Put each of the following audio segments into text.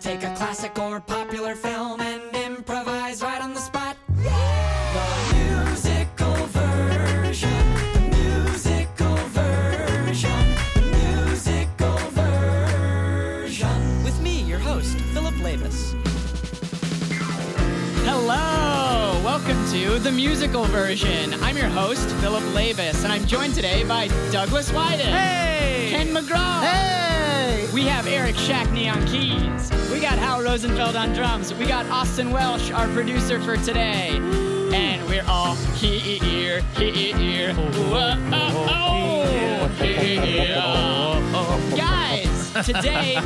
Take a classic or popular film to the musical version. I'm your host, Philip Labus, and I'm joined today by Douglas Widick. Hey! Ken McGraw. Hey! We have Eric Shackney on keys. We got Hal Rosenfeld on drums. We got Austin Welsh, our producer for today. And we're all here, here, here. Whoa, oh, here. Guys, today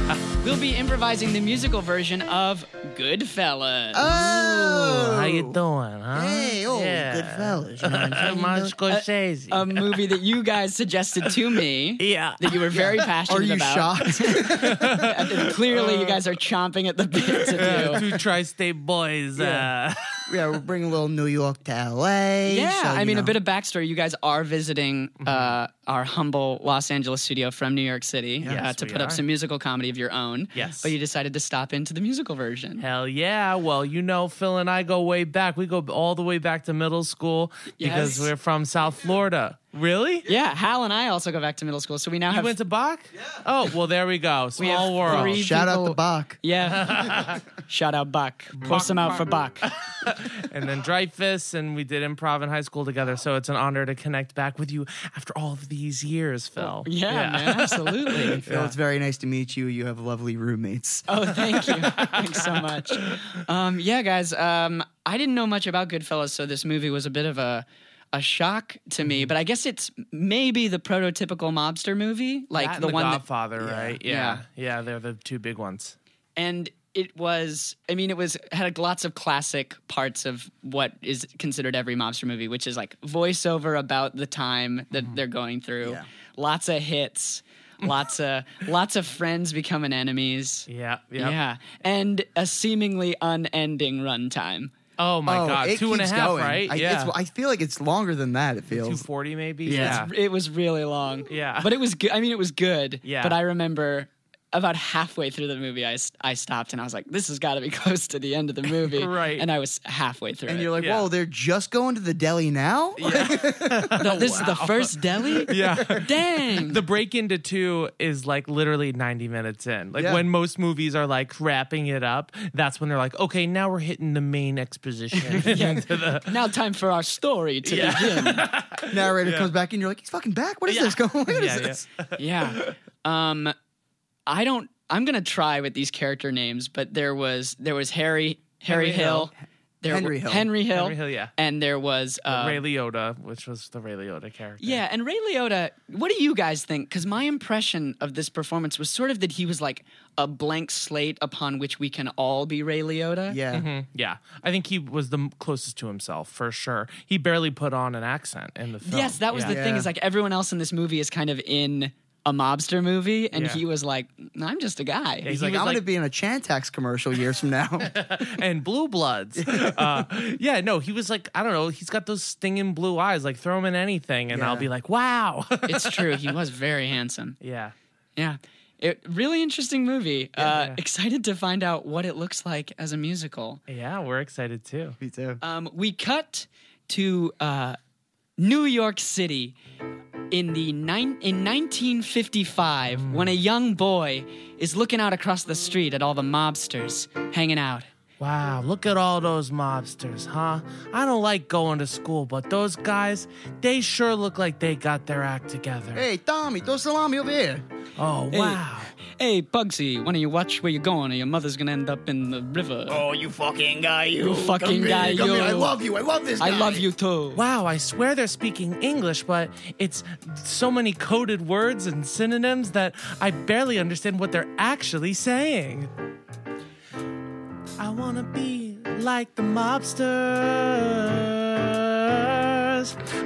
we'll be improvising the musical version of Goodfellas. Oh, how you doing, huh? Hey, oh, yeah. good fellas. You know what I'm saying? Martin Scorsese. a movie that you guys suggested to me. yeah. That you were very passionate about. Are you about. shocked? And clearly, you guys are chomping at the bit to do. Two tri-state boys. Uh, yeah, we're bringing a little New York to LA. Yeah, so, I mean, a bit of backstory. You guys are visiting uh, our humble Los Angeles studio from New York City uh, to put up some musical comedy of your own. Yes. But you decided to stop into the musical version. Hell yeah. Well, you know, Phil and I go way back. We go all the way back to middle school because we're from South Florida. Really? Yeah, Hal and I also go back to middle school, so we now You have went to Bak? Yeah. Oh, well, there we go. we have Small world. three Shout out people- to Bak. Yeah. Shout out Buck. Pour some out for Buck. and then Dreyfoos, and we did improv in high school together. So it's an honor to connect back with you after all of these years, Phil. Yeah, man, absolutely. Phil, it's very nice to meet you. You have lovely roommates. Oh, thank you. Thanks so much. Um, yeah, guys, um, I didn't know much about Goodfellas, so this movie was a bit of a a shock to Mm-hmm. me. But I guess it's maybe the prototypical mobster movie, like the, the one that, Godfather, right? Yeah. Yeah. yeah, they're the two big ones. and it was. I mean, it was had lots of classic parts of what is considered every mobster movie, which is like voiceover about the time that Mm-hmm. they're going through. Yeah. Lots of hits. Lots of lots of friends becoming enemies. Yeah, yeah. Yeah, and a seemingly unending runtime. Oh my oh, god, it two and a keeps half, going. right? I, yeah, it's, I feel like it's longer than that. It two feels. forty maybe. Yeah. It was really long. Yeah. But it was good. I mean, it was good. Yeah. But I remember about halfway through the movie, I, I stopped and I was like, this has got to be close to the end of the movie. Right. And I was halfway through And it. you're like, Yeah. whoa, they're just going to the deli now? No, this is the first deli? yeah. Dang. The break into two is like literally 90 minutes in. Like Yeah. when most movies are like wrapping it up, that's when they're like, okay, now we're hitting the main exposition. into the, now time for our story to Yeah. begin. Narrator comes back and you're like, he's fucking back? What is this going What is Yeah, yeah. this? yeah. Um, I don't. I'm gonna try with these character names, but there was there was Harry Harry, Henry Hill. Hill. There Henry Hill. Henry Hill. Henry Hill, yeah. And there was uh, Ray Liotta, which was the Ray Liotta character. Yeah, and Ray Liotta, what do you guys think? Because my impression of this performance was sort of that he was like a blank slate upon which we can all be Ray Liotta. Yeah. Mhm. Yeah, I think he was the closest to himself for sure. He barely put on an accent in the film. Yes, that was Yeah. the thing. Is like everyone else in this movie is kind of in a mobster movie, and Yeah. he was like, "I'm just a guy." He's He's like, like, I'm like- going to be in a Chantix commercial years from now. and Blue Bloods. uh, yeah, no, he was like, I don't know, he's got those stinging blue eyes. Like, throw him in anything, and I'll Yeah. be like, wow. it's true. He was very handsome. yeah. Yeah. It, really interesting movie. uh, yeah. Excited to find out what it looks like as a musical. Yeah, we're excited too. Me too. Um, we cut to uh, New York City in the in 1955 when a young boy is looking out across the street at all the mobsters hanging out. Wow, look at all those mobsters, huh? I don't like going to school, but those guys, they sure look like they got their act together. hey, Tommy, throw salami over here. Oh, wow. Hey, Bugsy, why don't you watch where you're going or your mother's gonna end up in the river. Oh, you fucking guy, you. You fucking Come here, guy, come you. here. I love you. I love this guy. I love you too. Wow, I swear they're speaking English, but it's so many coded words and synonyms that I barely understand what they're actually saying. I wanna be like the mobsters.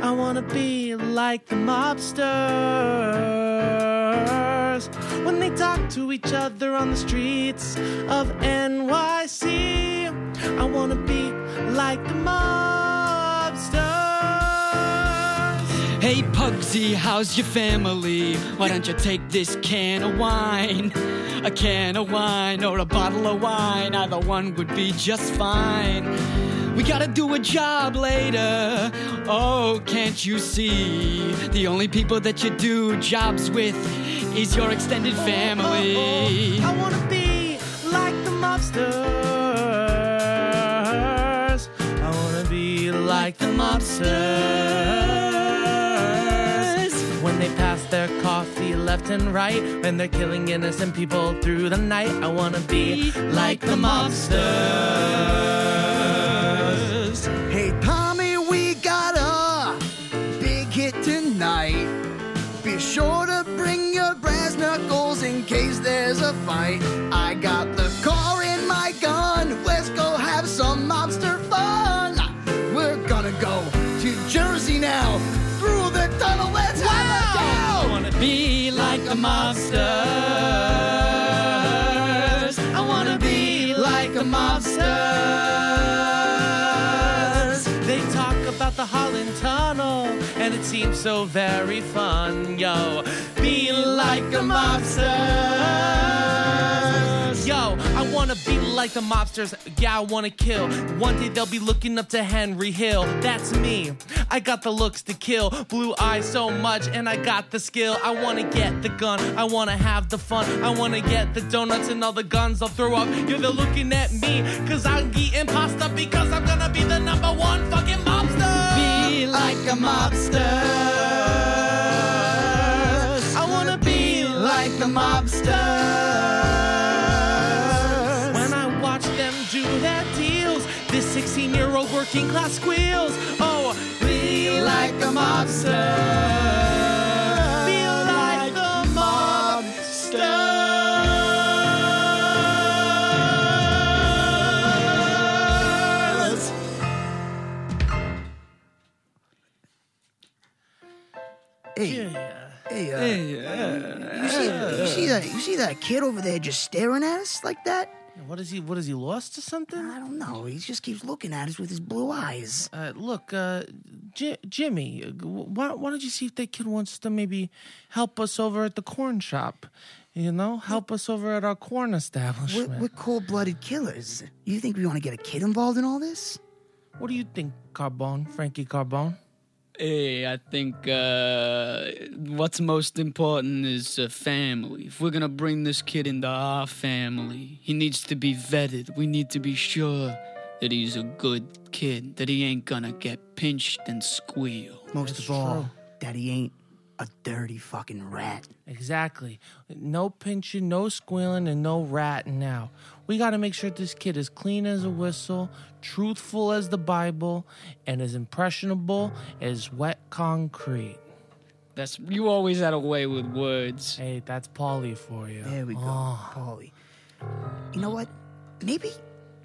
I wanna be like the mobsters. When they talk to each other on the streets of NYC, I wanna be like the mobsters. Hey Pugsy, how's your family? Why don't you take this can of wine? A can of wine or a bottle of wine, either one would be just fine. We gotta do a job later. Oh, can't you see? The only people that you do jobs with is your extended family. Oh, oh, oh. I wanna be like the mobsters. I wanna be like the mobsters. When they pass their left and right, and they're killing innocent people through the night, I wanna be like the mobsters. Mobsters. I wanna be like the mobsters. They talk about the Holland Tunnel, and it seems so very fun, yo. Be like a mobsters. Yo, I wanna like the mobsters. Yeah, I wanna kill. One day they'll be looking up to Henry Hill. That's me. I got the looks to kill. Blue eyes so much, and I got the skill. I wanna get the gun. I wanna have the fun. I wanna get the donuts and all the guns I'll throw up. Yeah, they're looking at me, cause I'm eating pasta because I'm gonna be the number one fucking mobster. Be like a mobster. I wanna be like the mobsters. Working class squeals. Oh, be like a mobster. The mobsters. Hey, Yeah. hey, uh, you, see, you see that? You see that kid over there just staring at us like that? What is he? What is he lost to something? I don't know. He just keeps looking at us with his blue eyes. Uh, look, uh, J- Jimmy, why, why don't you see if that kid wants to maybe help us over at the corn shop? You know, help us over at our corn We're, establishment. we're cold-blooded killers. You think we want to get a kid involved in all this? What do you think, Carbone, Frankie Carbone? Hey, I think uh, what's most important is uh, family. If we're gonna bring this kid into our family, he needs to be vetted. We need to be sure that he's a good kid, that he ain't gonna get pinched and squeal. Most That's of all, true. that he ain't a dirty fucking rat. Exactly. No pinching, no squealing, and no ratting now. We got to make sure this kid is clean as a whistle, truthful as the Bible, and as impressionable as wet concrete. That's you always had a way with words. Hey, that's Paulie for you. There we go, Oh. Paulie. You know what? Maybe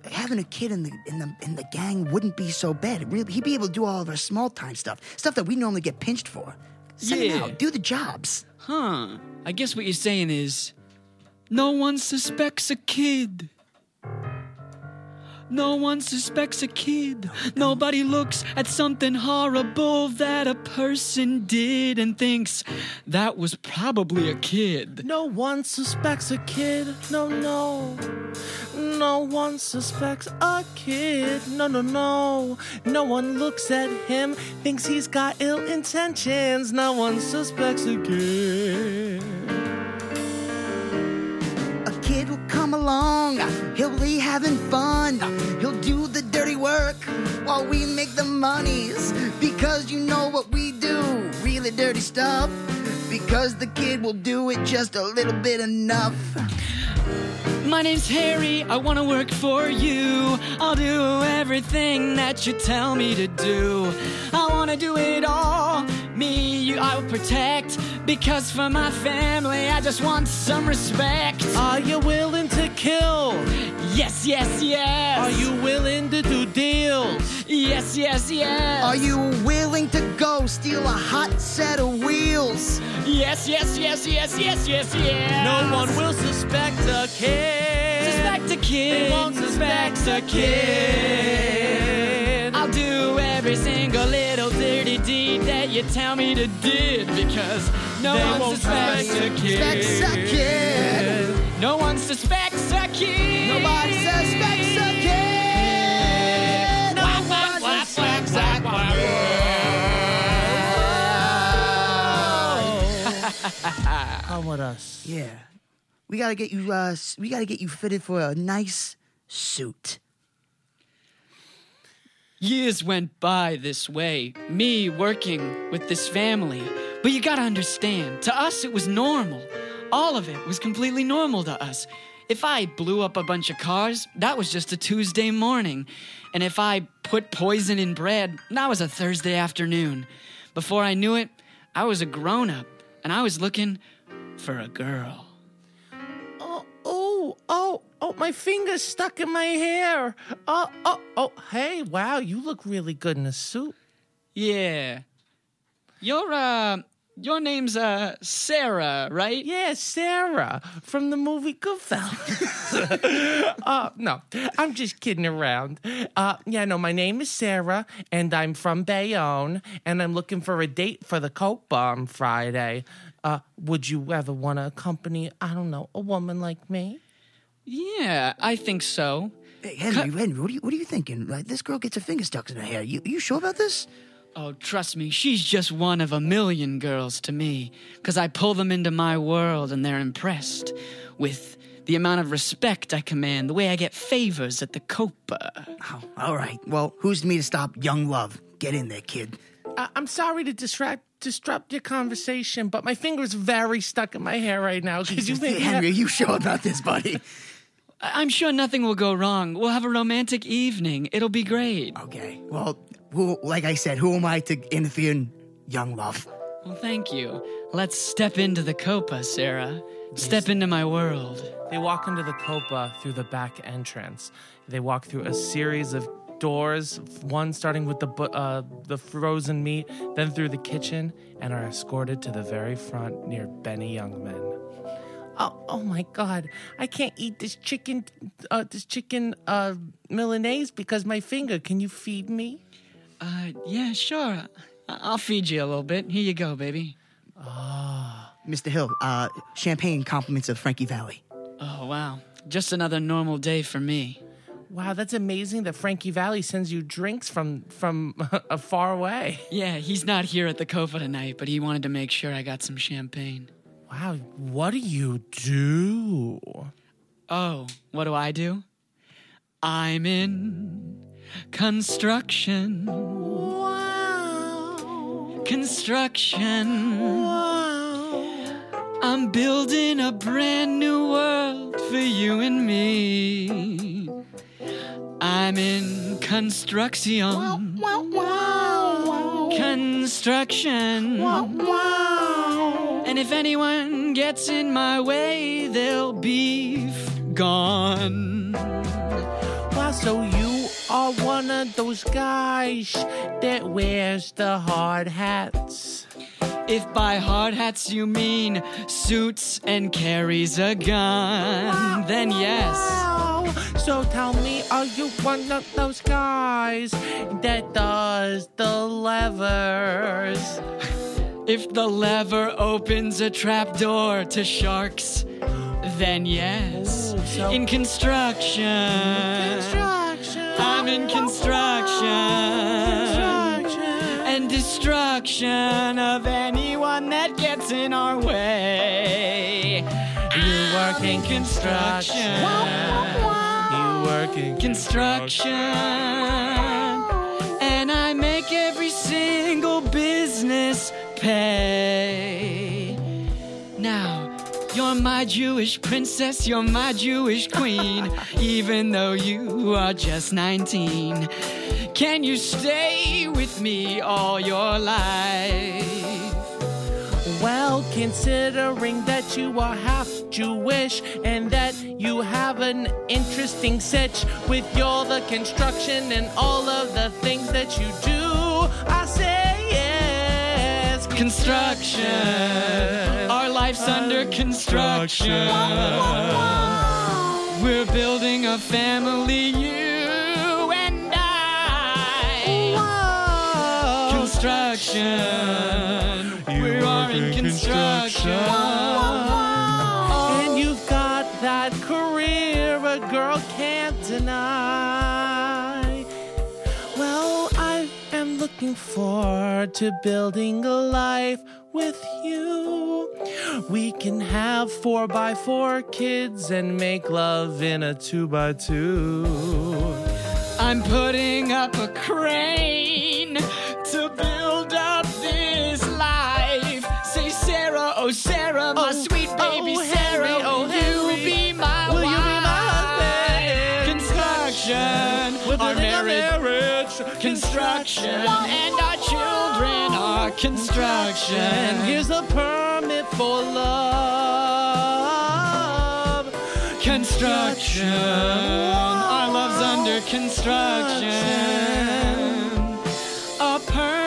having a kid in the in the in the gang wouldn't be so bad. He'd be able to do all of our small time stuff, stuff that we normally get pinched for. Send Yeah. out, do the jobs. Huh. I guess what you're saying is no one suspects a kid. No one suspects a kid. Nobody looks at something horrible that a person did and thinks that was probably a kid. No one suspects a kid. No, no. No one suspects a kid. No, no, no. No one looks at him, thinks he's got ill intentions. No one suspects a kid. Kid will come along, he'll be having fun. He'll do the dirty work while we make the monies. Because you know what we do, really dirty stuff. Because the kid will do it just a little bit enough. My name's Harry, I wanna work for you. I'll do everything that you tell me to do. I wanna do it all. Me, you, I will protect. Because for my family, I just want some respect. Are you willing to kill? Yes, yes, yes. Are you willing to do deals? Yes, yes, yes. Are you willing to go steal a hot set of wheels? Yes, yes, yes, yes, yes, yes, yes. No one will suspect a kid. suspect a kid. They won't suspect a kid. I'll do every single little dirty deed that you tell me to do because no They one won't suspects a suspect kid. Suspects a kid. No one suspects a kid. Nobody suspects a kid. No Wah, wah, one wah, suspects wah, a wah, Come with us. Yeah. We gotta get you uh we gotta get you fitted for a nice suit. Years went by this way, me working with this family. But you gotta understand, to us it was normal. All of it was completely normal to us. If I blew up a bunch of cars, that was just a Tuesday morning. And if I put poison in bread, that was a Thursday afternoon. Before I knew it, I was a grown up and I was looking for a girl. Oh, oh, oh, oh, my finger's stuck in my hair. Oh, oh, oh, hey, wow, you look really good in a suit. Yeah. Your, uh, your name's, uh, Sarah, right? Yeah, Sarah from the movie Goodfellas. uh, no, I'm just kidding around. Uh, yeah, no, my name is Sarah, and I'm from Bayonne, and I'm looking for a date for the Copa on Friday. Uh, would you ever want to accompany, I don't know, a woman like me? Yeah, I think so. Hey, Henry, Henry, what are you what are you thinking? Like this girl gets her finger stuck in her hair. You you sure about this? Oh, trust me, she's just one of a million girls to me. Because I pull them into my world and they're impressed with the amount of respect I command, the way I get favors at the Copa. Oh, all right. Well, who's me to stop young love? Get in there, kid. Uh, I'm sorry to distract disrupt your conversation, but my finger's very stuck in my hair right now. Could you make Henry, are you sure about this, buddy? I'm sure nothing will go wrong. We'll have a romantic evening. It'll be great. Okay. Well, who like I said, who am I to interfere in young love? Well, thank you. Let's step into the Copa, Sarah. Step into my world. They walk into the Copa through the back entrance. They walk through a series of doors, one starting with the uh, the frozen meat, then through the kitchen, and are escorted to the very front near Henny Youngman. Oh, oh my God! I can't eat this chicken, uh, this chicken uh, Milanese because my finger. Can you feed me? Uh, yeah, sure. I- I'll feed you a little bit. Here you go, baby. Oh. Mr. Hill, uh, champagne compliments of Frankie Valli. Oh, wow. Just another normal day for me. Wow, that's amazing that Frankie Valli sends you drinks from from a far away. Yeah, he's not here at the Copa tonight, but he wanted to make sure I got some champagne. Wow, what do you do? Oh, what do I do? I'm in construction. Wow. Construction. Wow. I'm building a brand new world for you and me. I'm in construction. Construction. Wow. And if anyone gets in my way, they'll be gone. Wow, so you are one of those guys that wears the hard hats. If by hard hats you mean suits and carries a gun, then yes. Wow. So tell me, are you one of those guys that does the levers? If the lever opens a trapdoor to sharks, then yes. Ooh, so- in construction. Construction. Construction. Construction. And destruction of anyone that gets in our way. You work in construction. You work in construction. And I make every single business pay. You're my Jewish princess, you're my Jewish queen, even though you are just 19. Can you stay with me all your life? Well, considering that you are half Jewish and that you have an interesting sitch with all the construction and all of the things that you do, I say yes. Construction. Our life's under construction. We're building a family, you and I. Whoa. Construction. construction. And you've got that career a girl can't deny. Well, I am looking forward to building a life with you. We can have four by four kids and make love in a two by two. I'm putting up a crane to build up this life. Say, Sarah, oh, Sarah, my Oh, sweet baby oh, Sarah, Henry, oh, will you be my Will wife? you be my husband? Construction, our marriage. marriage. Construction, and our construction. Here's a permit for love. construction. Our love's under construction. A permit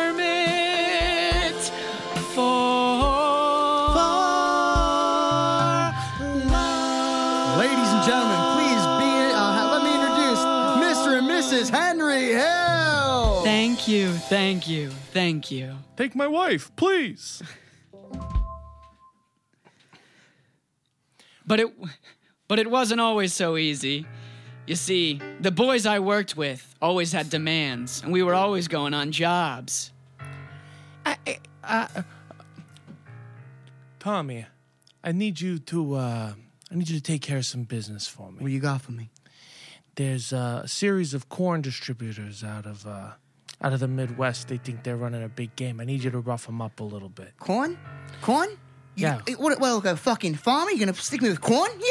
for love. Ladies and gentlemen, please be, uh, let me introduce Mr. and Mrs. Henry Hill. Thank you, thank you, thank you. Take my wife, please. But it but it wasn't always so easy. You see, the boys I worked with always had demands, and we were always going on jobs. I I I, Tommy, I need you to uh I need you to take care of some business for me. What you got for me? There's uh, a series of corn distributors out of uh out of the Midwest. They think they're running a big game. I need you to rough them up a little bit. Corn? Corn? You, Yeah. What, like a fucking farmer? You're gonna stick me with corn? Yeah?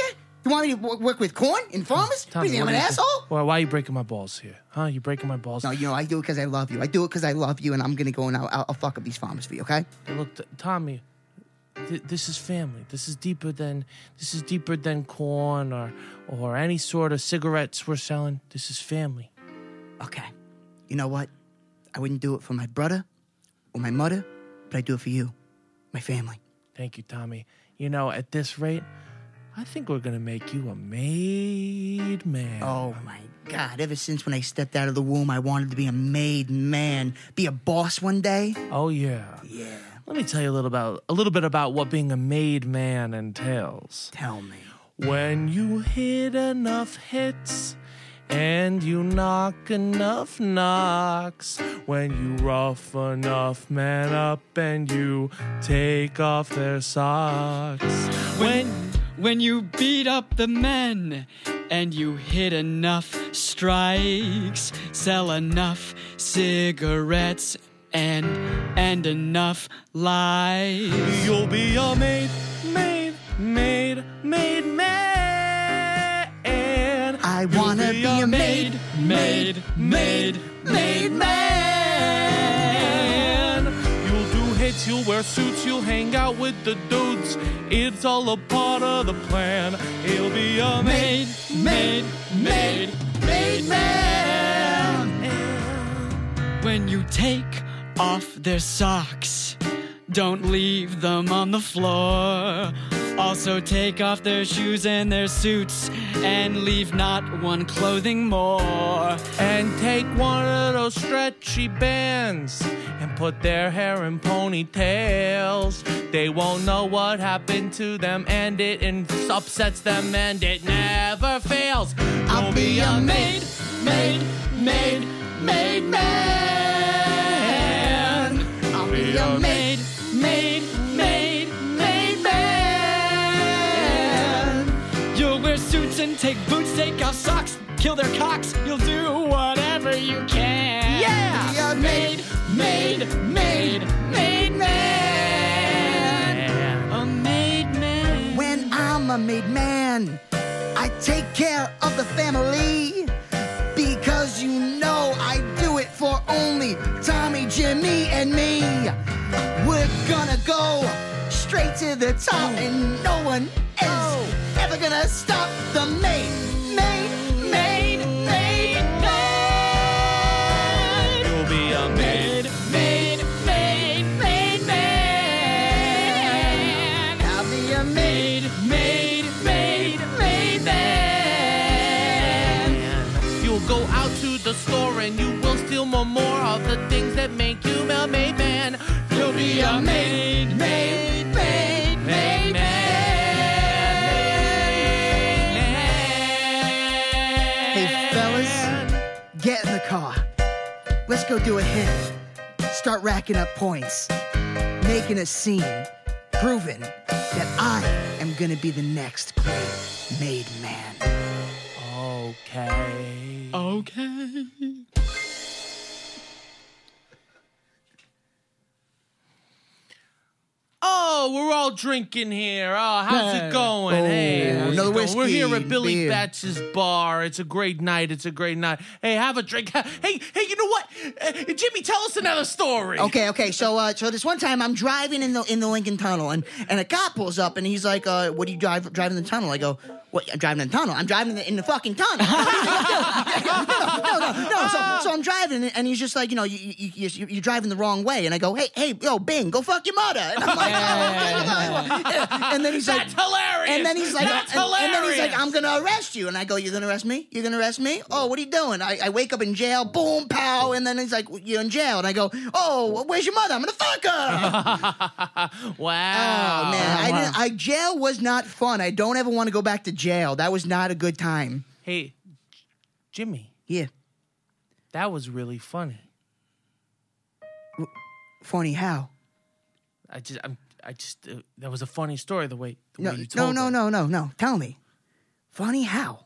You want me to wo- work with corn and farmers? do you think, I'm an asshole? Well, why are you breaking my balls here? Huh? You breaking my balls? No, you know, I do it because I love you. I do it because I love you, and I'm gonna go and I'll, I'll, I'll fuck up these farmers for you, okay? Look, th- Tommy, th- this is family. This is deeper than this is deeper than corn or or any sort of cigarettes we're selling. This is family. Okay. You know what? I wouldn't do it for my brother or my mother, but I do it for you, my family. Thank you, Tommy. You know, at this rate, I think we're gonna make you a made man. Oh my God! Ever since when I stepped out of the womb, I wanted to be a made man, be a boss one day. Oh yeah. Yeah. Let me tell you a little about a little bit about what being a made man entails. Tell me. When you hit enough hits and you knock enough knocks, when you rough enough men up and you take off their socks. When when you beat up the men and you hit enough strikes, sell enough cigarettes and and enough lies. You'll be a made, made, made, man. You'll do hits, you'll wear suits, you'll hang out with the dudes. It's all a part of the plan. He'll be a Made, made, made, made man. When you take off their socks, don't leave them on the floor. Also, take off their shoes and their suits and leave not one clothing more. and take one of those stretchy bands and put their hair in ponytails. They won't know what happened to them, and it in- upsets them, and it never fails. I'll be a Made, made, made, made man. I'll be a Made, made, You'll suits and take boots, take off socks, kill their cocks. You'll do whatever you can. Yeah. Be a Made, made, made, made man. A made man. When I'm a made man, I take care of the family. Because you know I do it for only Tommy, Jimmy, and me. We're gonna go straight to the top, and no one is ever gonna stop the made, made, made, made man. You'll be a Made, made, made, made man. I'll be a made. Made, made, made, made man. You'll go out to the store and you will steal more more of the things that make you a made man. You'll be a made, made, made, go do a hit. Start racking up points. Making a scene. Proving that I am gonna be the next great made man. Okay. Okay. Oh, we're all drinking here. Oh, how's it going? Oh, hey, how's another it going? We're here whiskey, at Billy beer. Batch's bar. It's a great night. It's a great night. Hey, have a drink. Hey, hey, you know what? Uh, Jimmy, tell us another story. Okay, okay. So, uh, so this one time I'm driving in the in the Lincoln Tunnel, and and a cop pulls up, and he's like, uh, "What are you drive driving the tunnel?" I go, "What? I'm driving in the tunnel. I'm driving in the, fucking tunnel." no, no, no, no. So, so I'm driving, and he's just like, you know, you, you, you, you're driving the wrong way, and I go, "Hey, hey, yo, Bing, go fuck your mother." And I'm like, "Oh, okay." Yeah. and then he's like, That's hilarious. and then he's like, That's and, and then he's like. I'm gonna arrest you. And I go, You're gonna arrest me? You're gonna arrest me? Oh, what are you doing? I, I wake up in jail, boom, pow. And then he's like, You're in jail. And I go, Oh, where's your mother? I'm gonna fuck her. wow. oh, man. I, didn't, I Jail was not fun. I don't ever want to go back to jail. That was not a good time. Hey, Jimmy, Yeah. that was really funny. Funny how? I just, I'm, I just, uh, that was a funny story. The way, the No, way you no, told no, it. no, no, no. Tell me. Funny how?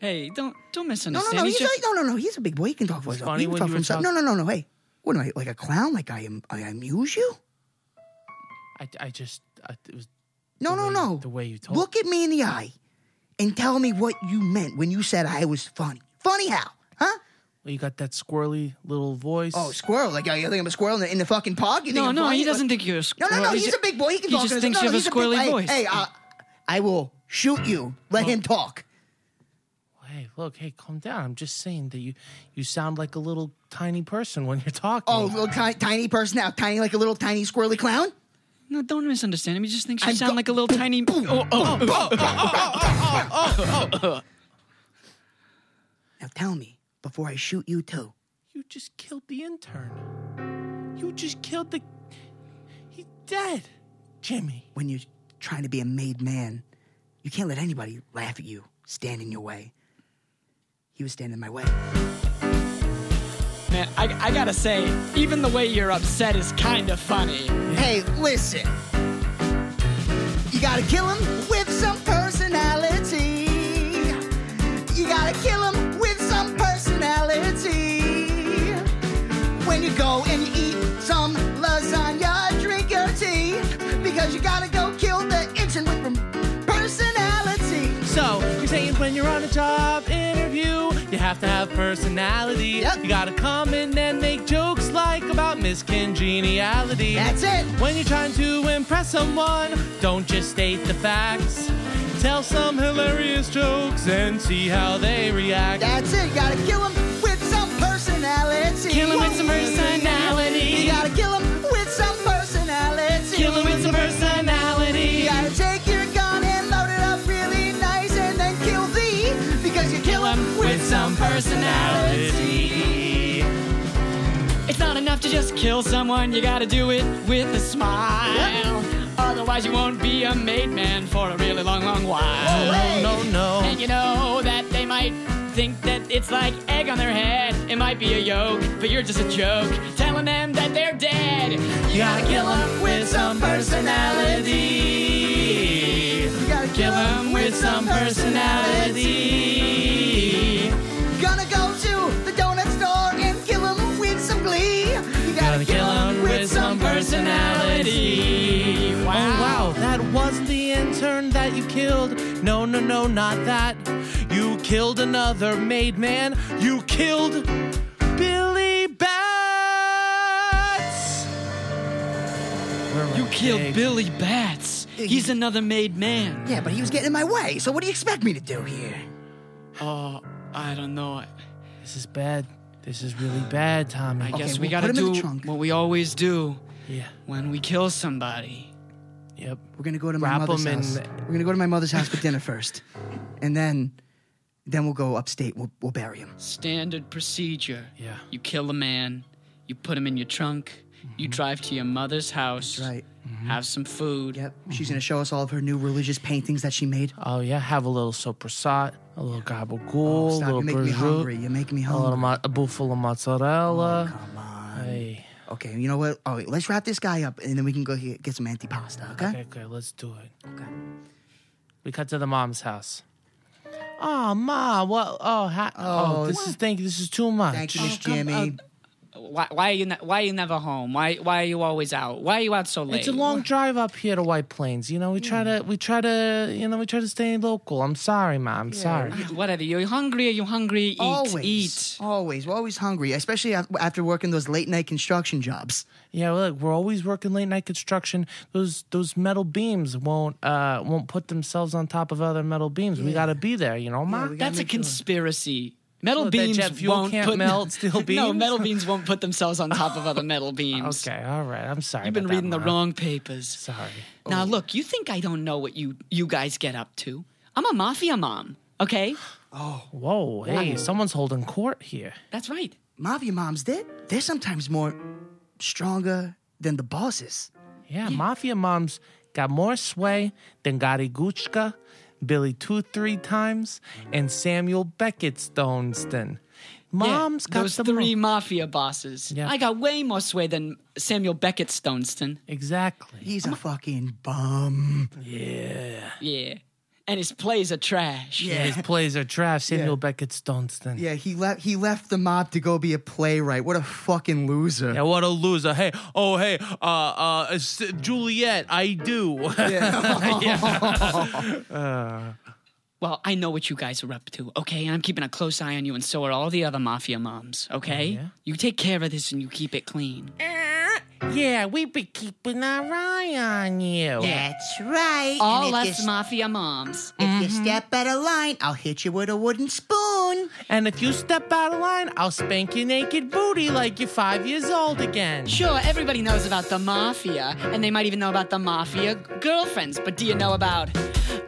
Hey, don't don't No, no, misunderstand. no. He's He's just- like, no, no, no. He's a big boy. He can talk for himself. funny He can when talk you for were himself. talk- No, no, no, no. Hey, what am I like a clown? Like I am? I amuse you? I, I just, I, it was. No, no, way- no. The way you told. Look at me in the eye and tell me what you meant when you said I was funny. Funny how? Huh? Well, you got that squirrely little voice. Oh, squirrel. Like, you think I'm a squirrel in the, in the fucking park? You think no, no, funny? he doesn't think you're a squirrel. no, no. No. He's, ju- a big boy. He can he talk. He just to thinks himself. you have a he's big squirrely boy. Hey, voice. Hey, uh, I will shoot you. Let him talk. Hey, look, hey, calm down. I'm just saying that you, you sound like a little tiny person when you're talking. Oh, a little ti- tiny person now. Tiny like a little tiny squirrely clown? No, don't misunderstand him. He just thinks you I'm sound go- like a little tiny. Oh, oh, Now tell me before I shoot you too. you just killed the intern. You just killed the. He's dead, Jimmy. When you're trying to be a made man, you can't let anybody laugh at you, stand in your way. He was standing in my way. Man, I, I gotta say, even the way you're upset is kind of funny. Hey, listen. You gotta kill him with some personality. You gotta kill him with some personality. When you go and you eat some lasagna, drink your tea. Because you gotta go kill when you're on a job interview, you have to have personality. Yep. You gotta come in and make jokes like about miscongeniality. That's it. When you're trying to impress someone, don't just state the facts. Tell some hilarious jokes and see how they react. That's it. You gotta kill him with some personality. Kill him with some personality. You gotta kill him with some personality. Kill him with some personality. With some personality. It's not enough to just kill someone, you gotta do it with a smile. Otherwise, you won't be a made man for a really long, long while. No, no, And you know that they might think that it's like egg on their head. It might be a yolk, but you're just a joke, telling them that they're dead. You gotta kill them with some personality. You gotta Kill them with some personality. Gonna go to the donut store and kill him with some glee. You gotta, Gotta kill them with some personality. Oh, wow, that wasn't the intern that you killed. No, no, no, not that. You killed another made man. You killed Billy Batts. You killed. Billy Batts. He's another made man. Yeah, but he was getting in my way. So what do you expect me to do here? Oh, I don't know. This is bad. This is really bad, Tommy. I guess Okay, we we'll gotta put him in do what we always do Yeah. when we kill somebody. Yep. We're gonna go to my Wrap mother's house. We're gonna go to my mother's house for dinner first, and then, then we'll go upstate. We'll, we'll bury him. Standard procedure. Yeah. You kill a man, you put him in your trunk, you mm-hmm. drive to your mother's house. Right. Mm-hmm. Have some food. Yep. Mm-hmm. She's gonna show us all of her new religious paintings that she made. Oh yeah, have a little soprasat, a little gabagool, Oh, a stop! little You make me hungry. You're making me a little hungry. a bowl full of mozzarella. Oh, come on. Hey, Okay, you know what? Oh, wait, let's wrap this guy up, and then we can go get, get some antipasta. Okay. okay, okay, let's do it. Okay. We cut to the mom's house. Oh, ma, what? Oh, ha- oh, Oh, this is thank you. This is too much. Thank you, Miss oh, come- Jimmy. Why, why are you? Ne- why are you never home? Why? Why are you always out? Why are you out so late? It's a long drive up here to White Plains. You know, we try to, we try to, you know, we try to stay local. I'm sorry, ma. I'm sorry. Whatever. You're hungry. Are you hungry? Eat. always, Eat. always, we're always hungry, especially af- after working those late night construction jobs. Yeah, well, look, we're always working late night construction. Those those metal beams won't uh won't put themselves on top of other metal beams. We got to be there, you know, ma. we gotta That's a make sure. conspiracy. Metal What, that beams jet fuel won't can't put melt steel No, metal beams won't put themselves on top of other metal beams. okay, all right. I'm sorry. You've been about that, reading the wrong papers. Sorry. Now look, you think I don't know what you you guys get up to? I'm a mafia mom. Okay, Oh, Whoa, hey, someone's holding court here. that's right. Mafia moms did. They're sometimes more stronger than the bosses. Yeah, mafia moms got more sway than Gotti Guchka, Billy Two Three Times, and Samuel Beckett Stoneston. Moms yeah, got those the three mo- mafia bosses. Yeah. I got way more sway than Samuel Beckett Stoneston. exactly. He's a fucking bum. Yeah. Yeah, and his plays are trash. Yeah, his plays are trash. Samuel Beckett Stoneston. Yeah, he left. He left the mob to go be a playwright. What a fucking loser. Yeah, what a loser. Hey, oh, hey, uh, uh, S- Juliet, I do. Well, I know what you guys are up to, okay? And I'm keeping a close eye on you, and so are all the other mafia moms, okay? yeah? You take care of this and you keep it clean. Yeah, we be keeping our eye on you. That's right. All and if us you, mafia moms. if you mm-hmm. step out of line, I'll hit you with a wooden spoon. And if you step out of line, I'll spank your naked booty like you're five years old again. Sure, everybody knows about the mafia, and they might even know about the mafia girlfriends, but do you know about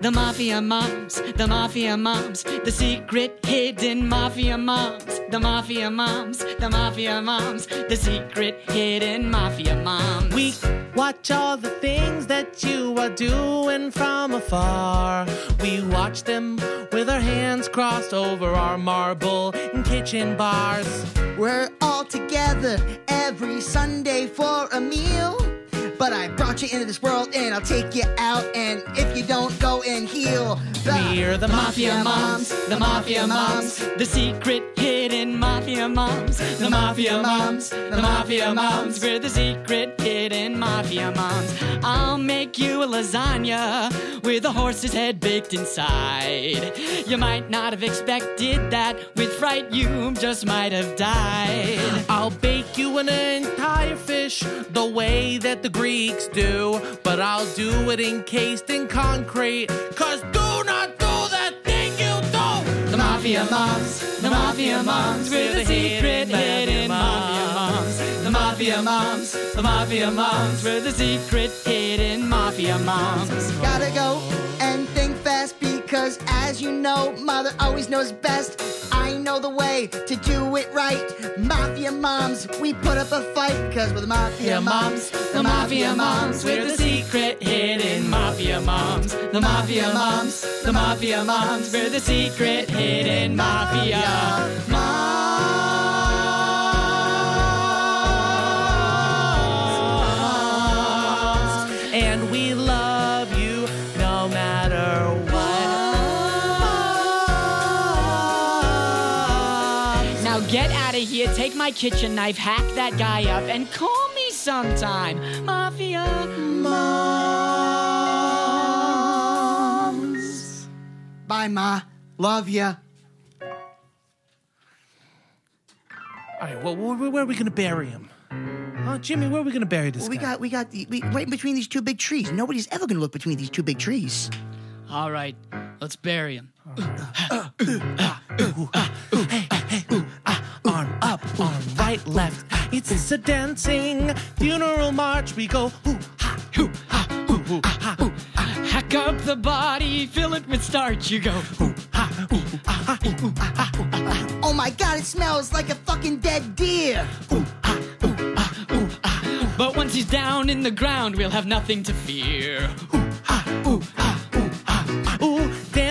the mafia moms? The mafia moms, the secret hidden mafia moms. The mafia moms, the mafia moms, the secret hidden mafia moms. We watch all the things that you are doing from afar. We watch them with our hands crossed over our marble and kitchen bars. We're all together every Sunday for a meal. But I brought you into this world and I'll take you out. And if you don't go and heal, We're the Mafia moms, the mafia moms, the secret hidden mafia moms, the mafia moms, the mafia moms, we're the secret hidden mafia moms. I'll make you a lasagna with a horse's head baked inside. You might not have expected that, with fright you just might have died. I'll bake you an entire fish the way that the Greeks do, but I'll do it encased in concrete. Cause do not do that thing you do! The mafia moms, the mafia moms, we're the secret hidden mafia moms. The mafia moms, the mafia moms, we're the secret hidden mafia moms. gotta go and think fast because, as you know, mother always knows best. I know the way to do it right. Mafia moms, we put up a fight because we're the mafia moms. The mafia moms, we're the secret hidden mafia moms. The mafia moms, the mafia moms, we're the secret hidden mafia moms. And we get out of here, take my kitchen knife, hack that guy up, and call me sometime. Mafia moms. Bye, Ma. Love ya. All right, well, where, where are we gonna bury him? Oh, Jimmy, where are we gonna bury this We guy? got, we got the, we, right in between these two big trees. Nobody's ever gonna look between these two big trees. All right, let's bury him. arm up, arm right, left. It's a dancing funeral march. We go hoo ha hoo ha hoo hoo ha hoo Hack up the body, fill it with starch. You go. Oh my god, it smells like a fucking dead deer. But once he's down in the ground, we'll have nothing to fear. Ooh,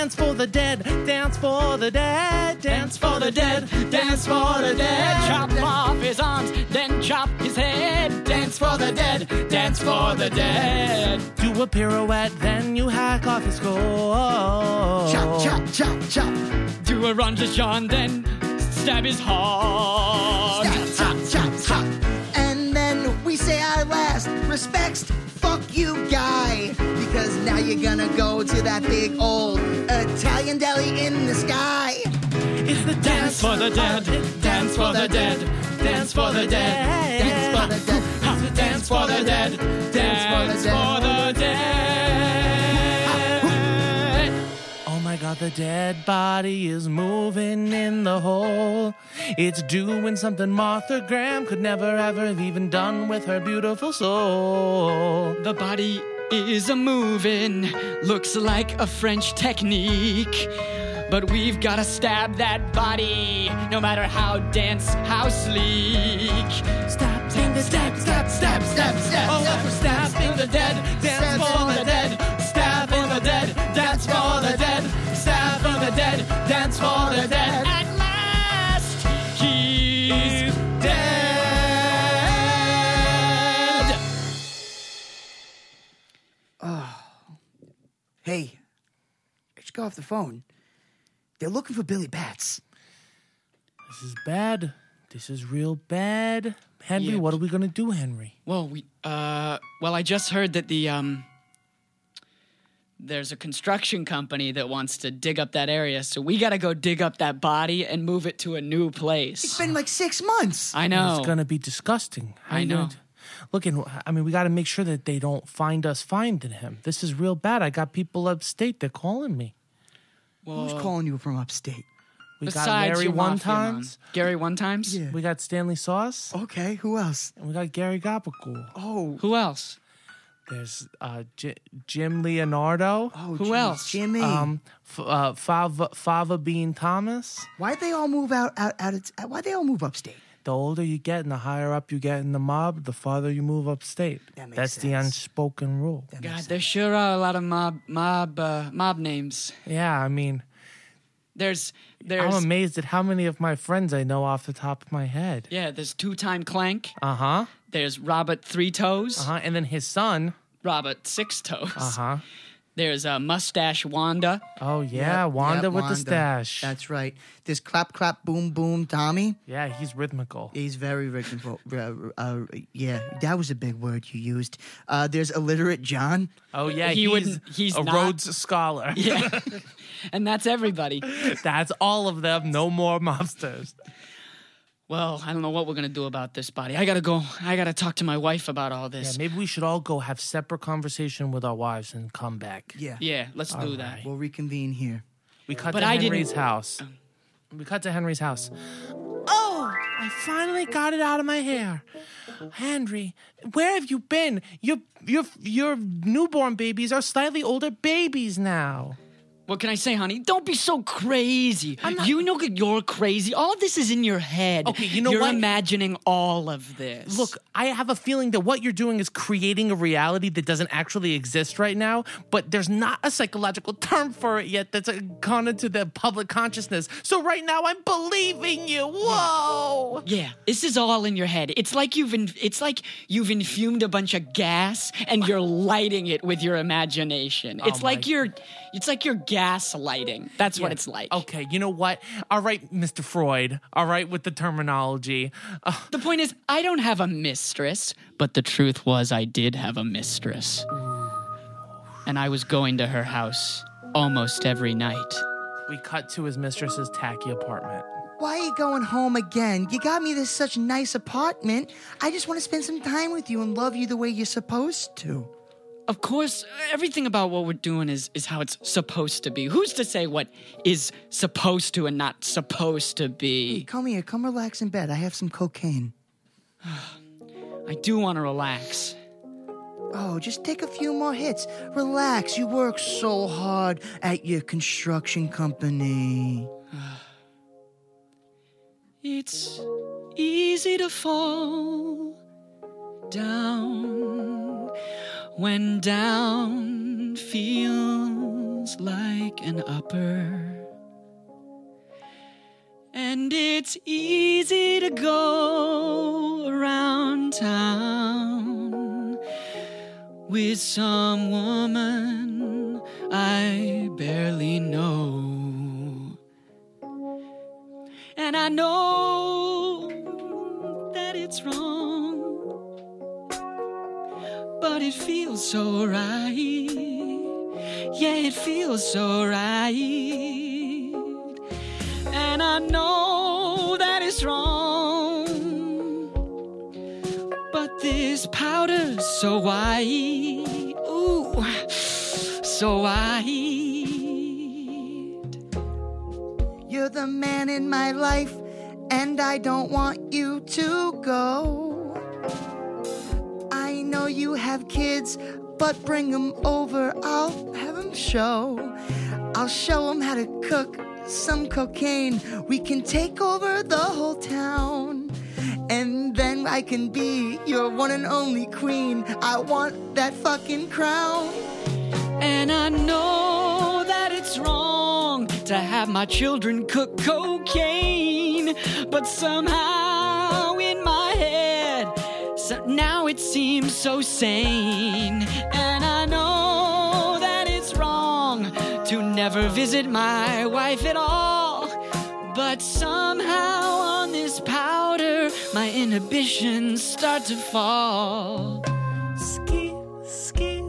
dance for the dead, dance for the dead, Dance for the dead, dance for the dead. Chop off his arms, then chop his head. Dance for the dead, dance for the dead. Do a pirouette, then you hack off his skull. Chop, chop, chop, chop. Do a Ron John, then stab his heart. Chop, chop, chop, chop. And then we say our last respects. Fuck you, guy. Because you're gonna go to that big old Italian deli in the sky. It's the Dance for the dead, dance for the dead, dance for the dead, Dance for the dead. Dance for the dead, dance for the dead. Oh my god, the dead body is moving in the hole. It's doing something Martha Graham could never ever have even done with her beautiful soul. The body is a moving, looks like a French technique. But we've gotta stab that body, no matter how dense, how sleek. Stab, Stab, stab, stab, stab, stab, stab. Oh, stab, stab in the dead, just go off the phone. They're looking for Billy Batts. This is bad. This is real bad. Henry, Yeah. what are we gonna do, Henry? Well, we uh well I just heard that the um there's a construction company that wants to dig up that area, so we got to go dig up that body and move it to a new It's place. been like six months. I know. It's gonna be disgusting. How I you gonna know. do- Look, and I mean, we got to make sure that they don't find us finding him. This is real bad. I got people upstate. They're calling me. Who's calling you from upstate? We got Besides Larry your one mafia man. times. Gary one times? Yeah. We got Stanley Sauce. Okay, who else? And we got Gary Gabagool. Oh, Who else? There's uh, J- Jim Leonardo. oh, Who geez, else? Jimmy. Um, F- uh, Fava, Fava Bean Thomas. why'd they all move out? Out? out of, why'd they all move upstate? The older you get and the higher up you get in the mob, the farther you move upstate. That makes That's the unspoken rule. That God, makes there sure are a lot of mob mob uh, mob names. Yeah, I mean, There's there's. I'm amazed at how many of my friends I know off the top of my head. yeah, there's two time clank. Uh huh. There's Robert Three Toes. Uh huh. And then his son. Robert Six Toes. Uh huh. There's uh, Mustache Wanda. Oh yeah, Yep, Wanda yep, with the Wanda. stash. That's right. This clap, clap, boom, boom, Tommy. yeah, he's rhythmical. He's very rhythmical. Uh, uh, yeah, that was a big word you used. Uh, there's illiterate John. Oh yeah, He he's, wouldn't- he's a not- Rhodes Scholar. Yeah. and that's everybody. That's all of them. No more mobsters. Well, I don't know what we're gonna do about this body. I gotta go. I gotta talk to my wife about all this. Yeah, this. maybe we should all go have separate conversation with our wives and come back. Yeah. Yeah, let's do that. right. We'll reconvene here. We cut But to I didn't- Henry's house. We cut to Henry's house. Oh, I finally got it out of my hair. Henry, where have you been? Your your your newborn babies are slightly older babies now. What can I say, honey? Don't be so crazy. I'm not- You know that you're crazy. All of this is in your head. Okay, you know you're what? imagining all of this. Look, I have a feeling that what you're doing is creating a reality that doesn't actually exist right now, but there's not a psychological term for it yet that's gone into the public consciousness. So right now I'm believing you. Whoa! Yeah, this is all in your head. It's like you've in, it's like you've infumed a bunch of gas and you're lighting it with your imagination. Oh it's Oh my- like you're it's like you're gaslighting. That's what it's like. Okay, you know what? All right, Mr. Freud. All right, with the terminology. Uh, The point is, I don't have a mistress, but the truth was I did have a mistress. And I was going to her house almost every night. we cut to his mistress's tacky apartment. Why are you going home again? You got me this such nice apartment. I just want to spend some time with you and love you the way you're supposed to. Of course, everything about what we're doing is is how it's supposed to be. Who's to say what is supposed to and not supposed to be? Come here, come relax in bed. I have some cocaine. I do want to relax. Oh, just take a few more hits. Relax. You work so hard at your construction company. It's easy to fall down when down feels like an upper. And it's easy to go around town with some woman I barely know. And I know that it's wrong, but it feels so right. Yeah, it feels so right. And I know that it's wrong, but this powder's so white. Ooh, so white. You're the man in my life, and I don't want you to go. You have kids, but bring them over. I'll have them show. I'll show them how to cook some cocaine. We can take over the whole town. And then I can be your one and only queen. I want that fucking crown. And I know that it's wrong to have my children cook cocaine, but somehow so now it seems so sane. And I know that it's wrong to never visit my wife at all, but somehow on this powder, my inhibitions start to fall. Ski, ski,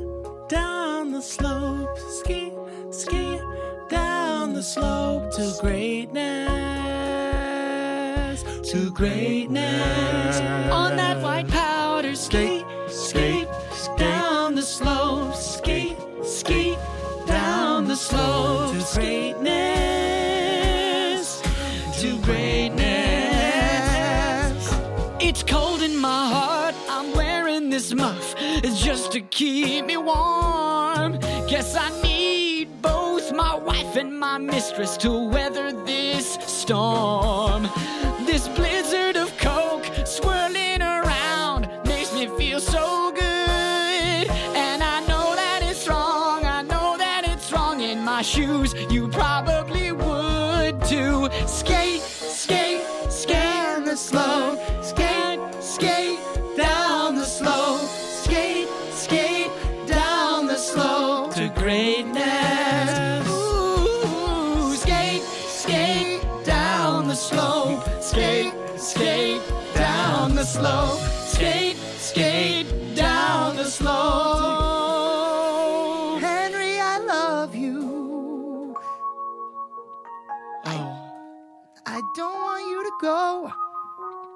down the slope. Ski, ski, down the slope to greatness. To greatness. on that white powder skate, skate, down the slope, skate, skate, down the slope to greatness, to greatness. It's cold in my heart. I'm wearing this muff it's just to keep me warm. Guess I need both my wife and my mistress to weather this storm. This blizzard of coke swirling around makes me feel so good. And I know that it's wrong. I know that it's wrong in my shoes. You probably slope. Skate, skate down the slope. Henry, I love you. Oh. I don't want you to go.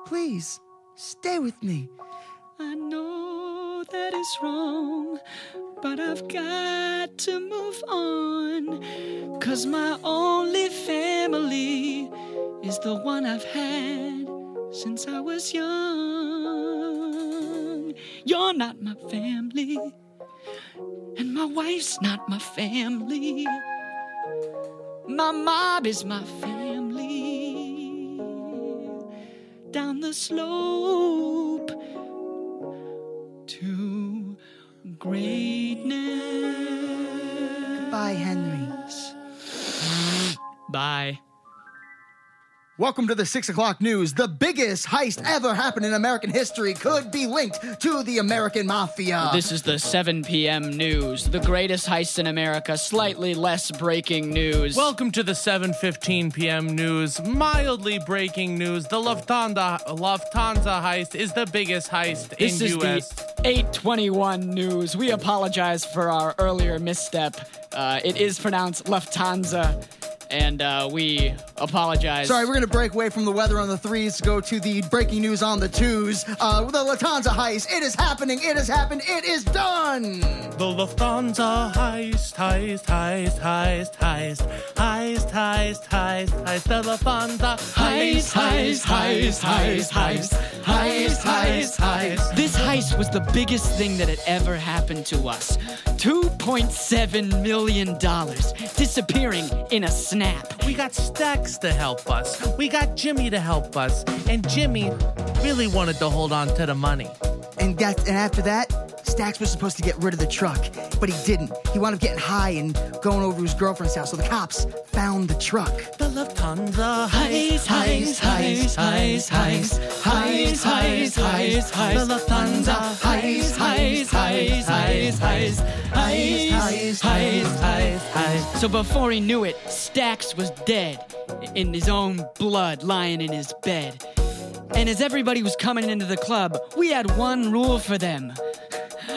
Please, stay with me. I know that it's wrong, but I've got to move on. Cause my only family is the one I've had since I was young. You're not my family, and my wife's not my family. My mob is my family. Down the slope to greatness. Bye, Henry. Bye. Welcome to the 6 o'clock news. The biggest heist ever happened in American history could be linked to the American Mafia. This is the 7 p.m. news. The greatest heist in America, slightly less breaking news. Welcome to the 7:15 p.m. news. Mildly breaking news: the Lufthansa Lufthansa heist is the biggest heist this in is U.S. the 821 news. We apologize for our earlier misstep. Uh, it is pronounced Lufthansa, and uh, we apologize. Sorry, we're going to break away from the weather on the threes to go to the breaking news on the twos. Uh, the Lufthansa heist. It is happening. It has happened. It is done. The Lufthansa heist, heist, heist, heist, heist, heist, heist, heist, heist, the Lufthansa Heist, heist, heist, heist, heist, heist, heist, heist. This heist was the biggest thing that had ever happened to us. $2.7 million disappearing in a snap. We got Stacks to help us. We got Jimmy to help us. And Jimmy really wanted to hold on to the money. And that, and after that, Stacks was supposed to get rid of the truck, but he didn't. He wound up getting high and going over to his girlfriend's house. So the cops found the truck. The Lufthansa Heist, heist, heist, heist, heist, heist, heist, heist, heist. The Lufthansa heist, heist, heist, heist, heist, heist, heist, heist, heist. So before he knew it, Stacks was dead in his own blood, lying in his bed. And as everybody was coming into the club, we had one rule for them.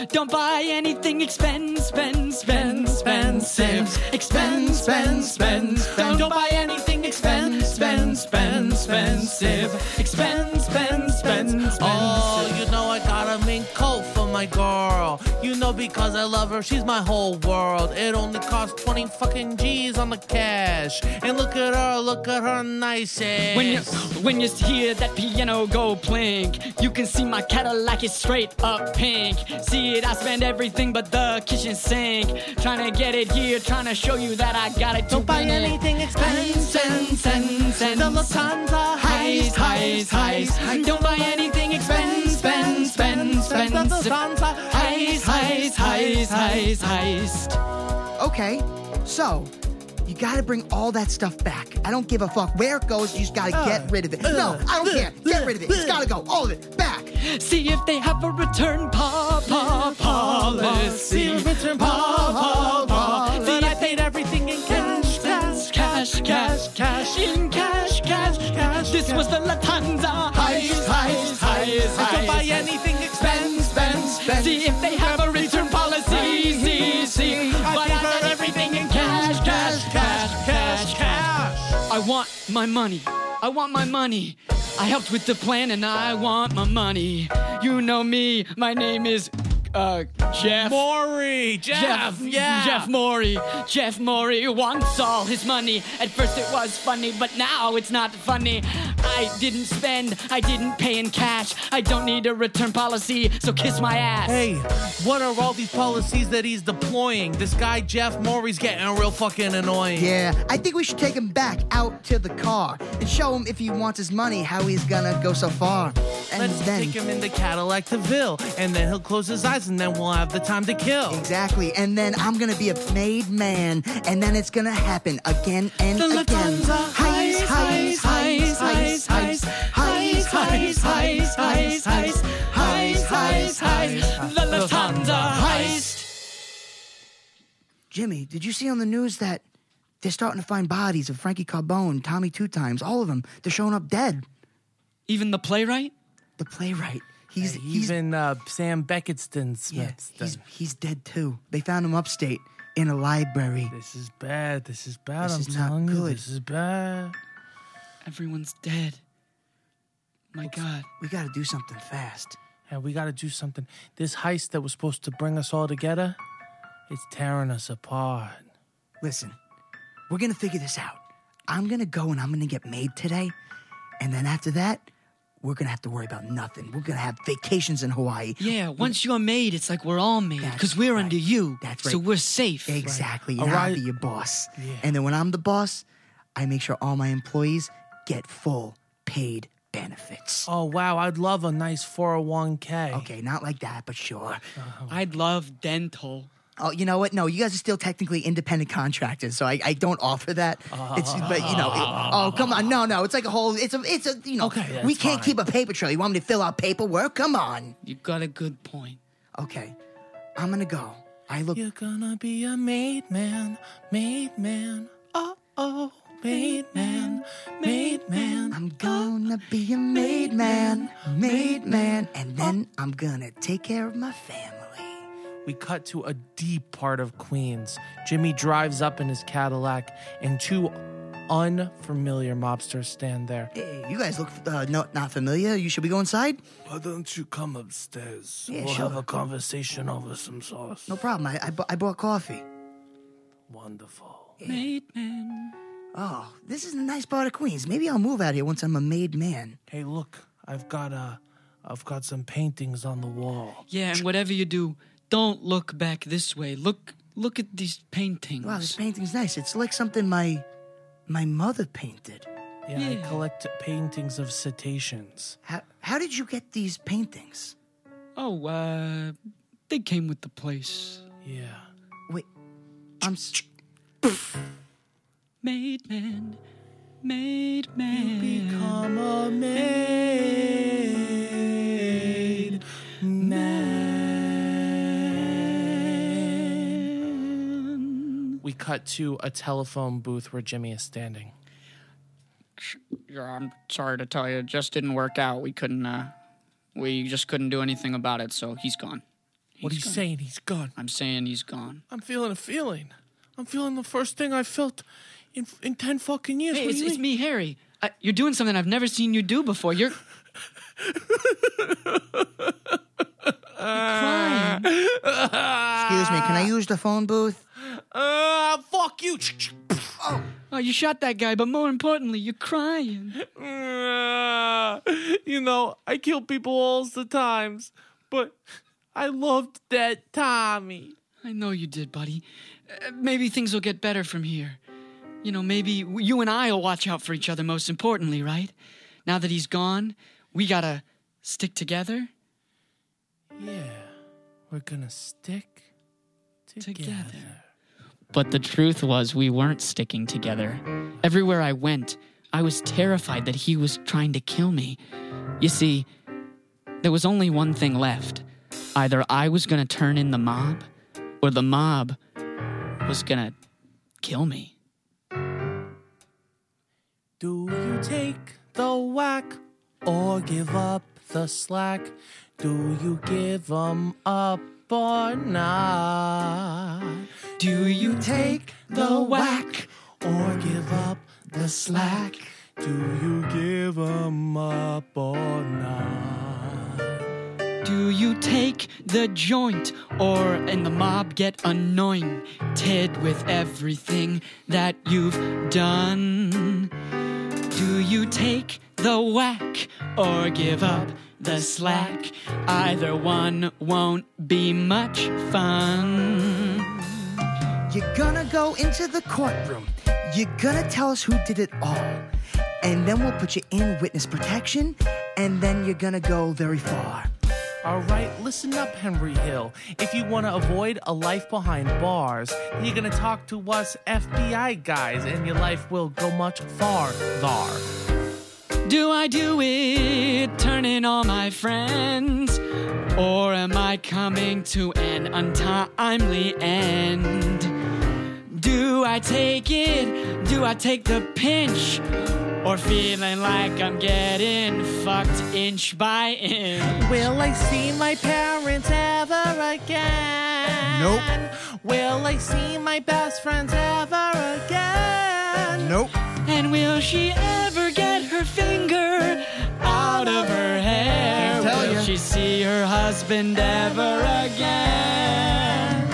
Don't buy anything expensive, spend, spend, expensive, expensive, spend, spend, spend. Don't buy anything expensive, spend, spend, expensive, expensive, spend, spend, Oh, you know I got a mink coat my girl. You know because I love her, she's my whole world. It only costs 20 fucking G's on the cash. And look at her, look at her nice ass. When you when you hear that piano go plink, you can see my Cadillac is straight up pink. See it, I spend everything but the kitchen sink. Trying to get it here, trying to show you that I got it. Don't buy it. anything expensive. Sense, sense, sense. The Lufthansa heist, heist, heist. Don't buy anything expensive, spend, spend, spend. The Lufthansa Heist, heist, heist, heist, heist. Okay, so you gotta bring all that stuff back. I don't give a fuck where it goes. You just gotta uh, get rid of it. No, I don't care. Get rid of it. It's gotta go. All of it back. See if they have a return pa pa policy. Return pa pa pa. But I paid everything in cash, cash, cash, cash, cash, in cash, cash, cash. This was the Lufthansa Spend. See if they have a return policy. See, see. But I got everything in cash, cash, cash, cash, cash. I want my money. I want my money. I helped with the plan and I want my money. You know me. My name is uh Jeff. Maury, Jeff, Jeff, yeah. Jeff Morey. Jeff Morey wants all his money. At first it was funny, but now it's not funny. I didn't spend, I didn't pay in cash. I don't need a return policy, so kiss my ass. Hey, what are all these policies that he's deploying? This guy Jeff Maury's getting real fucking annoying. Yeah, I think we should take him back out to the car and show him if he wants his money, how he's gonna go so far. And Let's then take him in the Cadillac to Ville, and then he'll close his eyes, and then we'll have the time to kill. Exactly, and then I'm gonna be a made man, and then it's gonna happen again and again. The again. Lufthansa heist, heist, heist, heist, heist, heist, heist, heist, heist, heist, heist, heist, heist, the Lufthansa heist. Jimmy, did you see on the news that they're starting to find bodies of Frankie Carbone, Tommy Two Times, all of them? They're showing up dead. Even the playwright? The playwright, he's he's Even uh, Sam Becketston yeah, he's he's dead too. They found him upstate in a library. This is bad. This is bad. This I'm is not telling you, good. this is bad. Everyone's dead. My God. We got to do something fast. Yeah, we got to do something. This heist that was supposed to bring us all together, it's tearing us apart. Listen, we're gonna figure this out. I'm gonna go and I'm gonna get made today, and then after that, we're gonna have to worry about nothing. We're gonna have vacations in Hawaii. Yeah, once you're made, it's like we're all made because we're right. under you. That's right. So we're safe. Exactly. Right. And I'll Alright. be your boss. Yeah. And then when I'm the boss, I make sure all my employees get full paid benefits. Oh, wow. I'd love a nice 401k. Okay, not like that, but sure. I'd love dental. Oh, you know what? No, you guys are still technically independent contractors, so I, I don't offer that. It's but you know, it- oh come on, no, no, it's like a whole, it's a, it's a, you know, Okay, that's we can't fine. keep a paper trail. You want me to fill out paperwork? Come on. You got a good point. Okay, I'm gonna go. I look. You're gonna be a made man, made man. Oh, oh, made man, made man. I'm gonna be a uh, made man, made man, and then uh. I'm gonna take care of my family. We cut to a deep part of Queens. Jimmy drives up in his Cadillac, and two unfamiliar mobsters stand there. Hey, you guys look uh, no, not familiar. You should we go inside? Why don't you come upstairs? Yeah, we'll sure. have a conversation over some sauce. No problem. I I, bu- I bought coffee. Wonderful. Made man. Oh, this is a nice part of Queens. Maybe I'll move out here once I'm a made man. Hey, look, I've got uh, I've got some paintings on the wall. Yeah, and whatever you do, don't look back this way. Look, look at these paintings. Wow, this painting's nice. It's like something my my mother painted. Yeah, Yeah. I collect paintings of cetaceans. How how did you get these paintings? Oh, uh, they came with the place. Yeah. Wait, I'm. S- Made man, made man. You Become a maid. Cut to a telephone booth where Jimmy is standing. I'm sorry to tell you, it just didn't work out. We couldn't, uh, we just couldn't do anything about it, so he's gone. What are you gone. saying? He's gone. I'm saying he's gone. I'm feeling a feeling. I'm feeling the first thing I felt in in ten fucking years. Hey, What it's, it's me, Harry. Uh, you're doing something I've never seen you do before. You're. You're crying. Excuse me, can I use the phone booth? Uh, fuck you. Oh, you shot that guy, but more importantly, you're crying. Uh, you know, I kill people all the times, but I loved that Tommy. I know you did, buddy. Uh, maybe things will get better from here. You know, maybe you and I will watch out for each other most importantly, right? Now that he's gone, we gotta stick together. Yeah, we're gonna stick together. Together. But the truth was, we weren't sticking together. Everywhere I went, I was terrified that he was trying to kill me. You see, there was only one thing left. Either I was gonna turn in the mob, or the mob was gonna kill me. Do you take the whack or give up the slack? Do you give 'em up or not? Do you Take the whack or give up the slack? Do you give 'em up or not? Do you take the joint or in the mob get anointed with everything that you've done? Do you take the whack or give up the slack? Either one won't be much fun. You're gonna go into the courtroom. You're gonna tell us who did it all. And then we'll put you in witness protection, and then you're gonna go very far. All right, listen up, Henry Hill. If you want to avoid a life behind bars, you're going to talk to us FBI guys, and your life will go much far farther. Do I do it turning all my friends? Or am I coming to an untimely end? Do I take it? Do I take the pinch? Or feeling like I'm getting fucked inch by inch? Will I see my parents ever again? Nope. Will I see my best friends ever again? Nope. And will she ever get her finger out of her hair? Will ya. she see her husband ever again?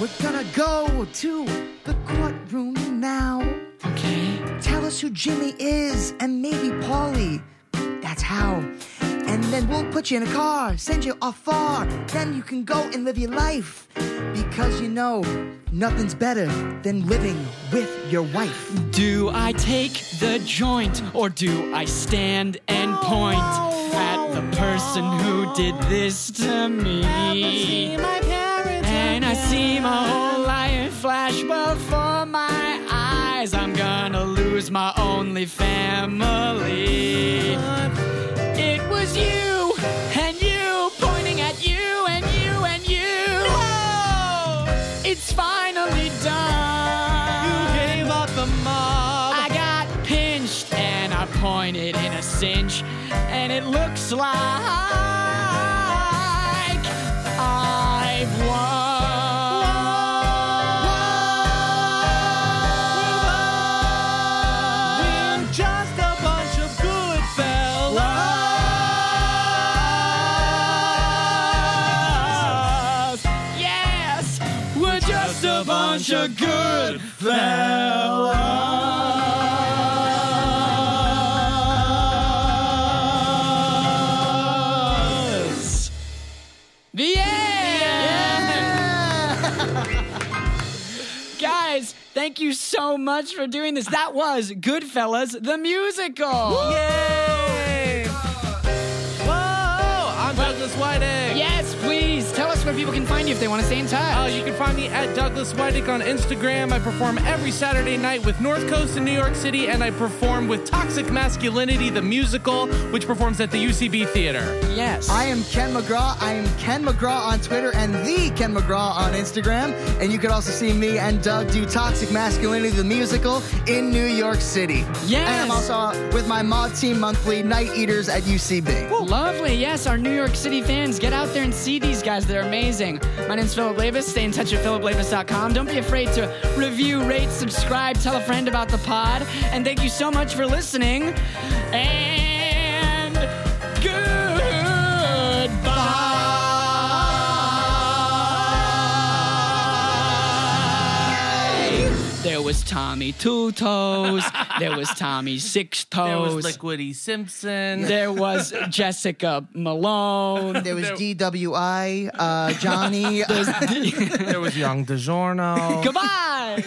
We're gonna go to the courtroom now. Okay. Tell us who Jimmy is and maybe Paulie. That's how. And then we'll put you in a car, send you off far. Then you can go and live your life. Because you know, nothing's better than living with your wife. Do I take the joint or do I stand and point at the person who did this to me? my parents And I see my whole life flash before my eyes. I'm gonna lose my only family. It was you pointed in a cinch, and it looks like thank you so much for doing this. That was Goodfellas, the musical. Yay! Whoa! I'm Douglas Douglas Widick. Yes, please. Tell us where people can find you if they want to stay in touch. Uh, you can find me at Douglas Widick on Instagram. I perform every Saturday night with North Coast in New York City, and I perform with Toxic Masculinity, the musical, which performs at the UCB Theater. yes. I am Ken McGraw. I am Ken McGraw on Twitter and the Ken McGraw on Instagram. And you can also see me and Doug do Toxic Masculinity, the musical, in New York City. Yes. And I'm also with my Mod Team Monthly Night Eaters at UCB. Lovely. Yes, our New York City fans, get out there and see these guys. They're amazing. My name's Philip Labus. Stay in touch at philiplavis.com. Don't be afraid to review, rate, subscribe, tell a friend about the pod. And thank you so much for listening. And There was Tommy Two Toes. There was Tommy Six Toes. There was Liquidy Simpson. There was Jessica Malone. There was DWI, uh, Johnny. there was Young DiGiorno. Goodbye.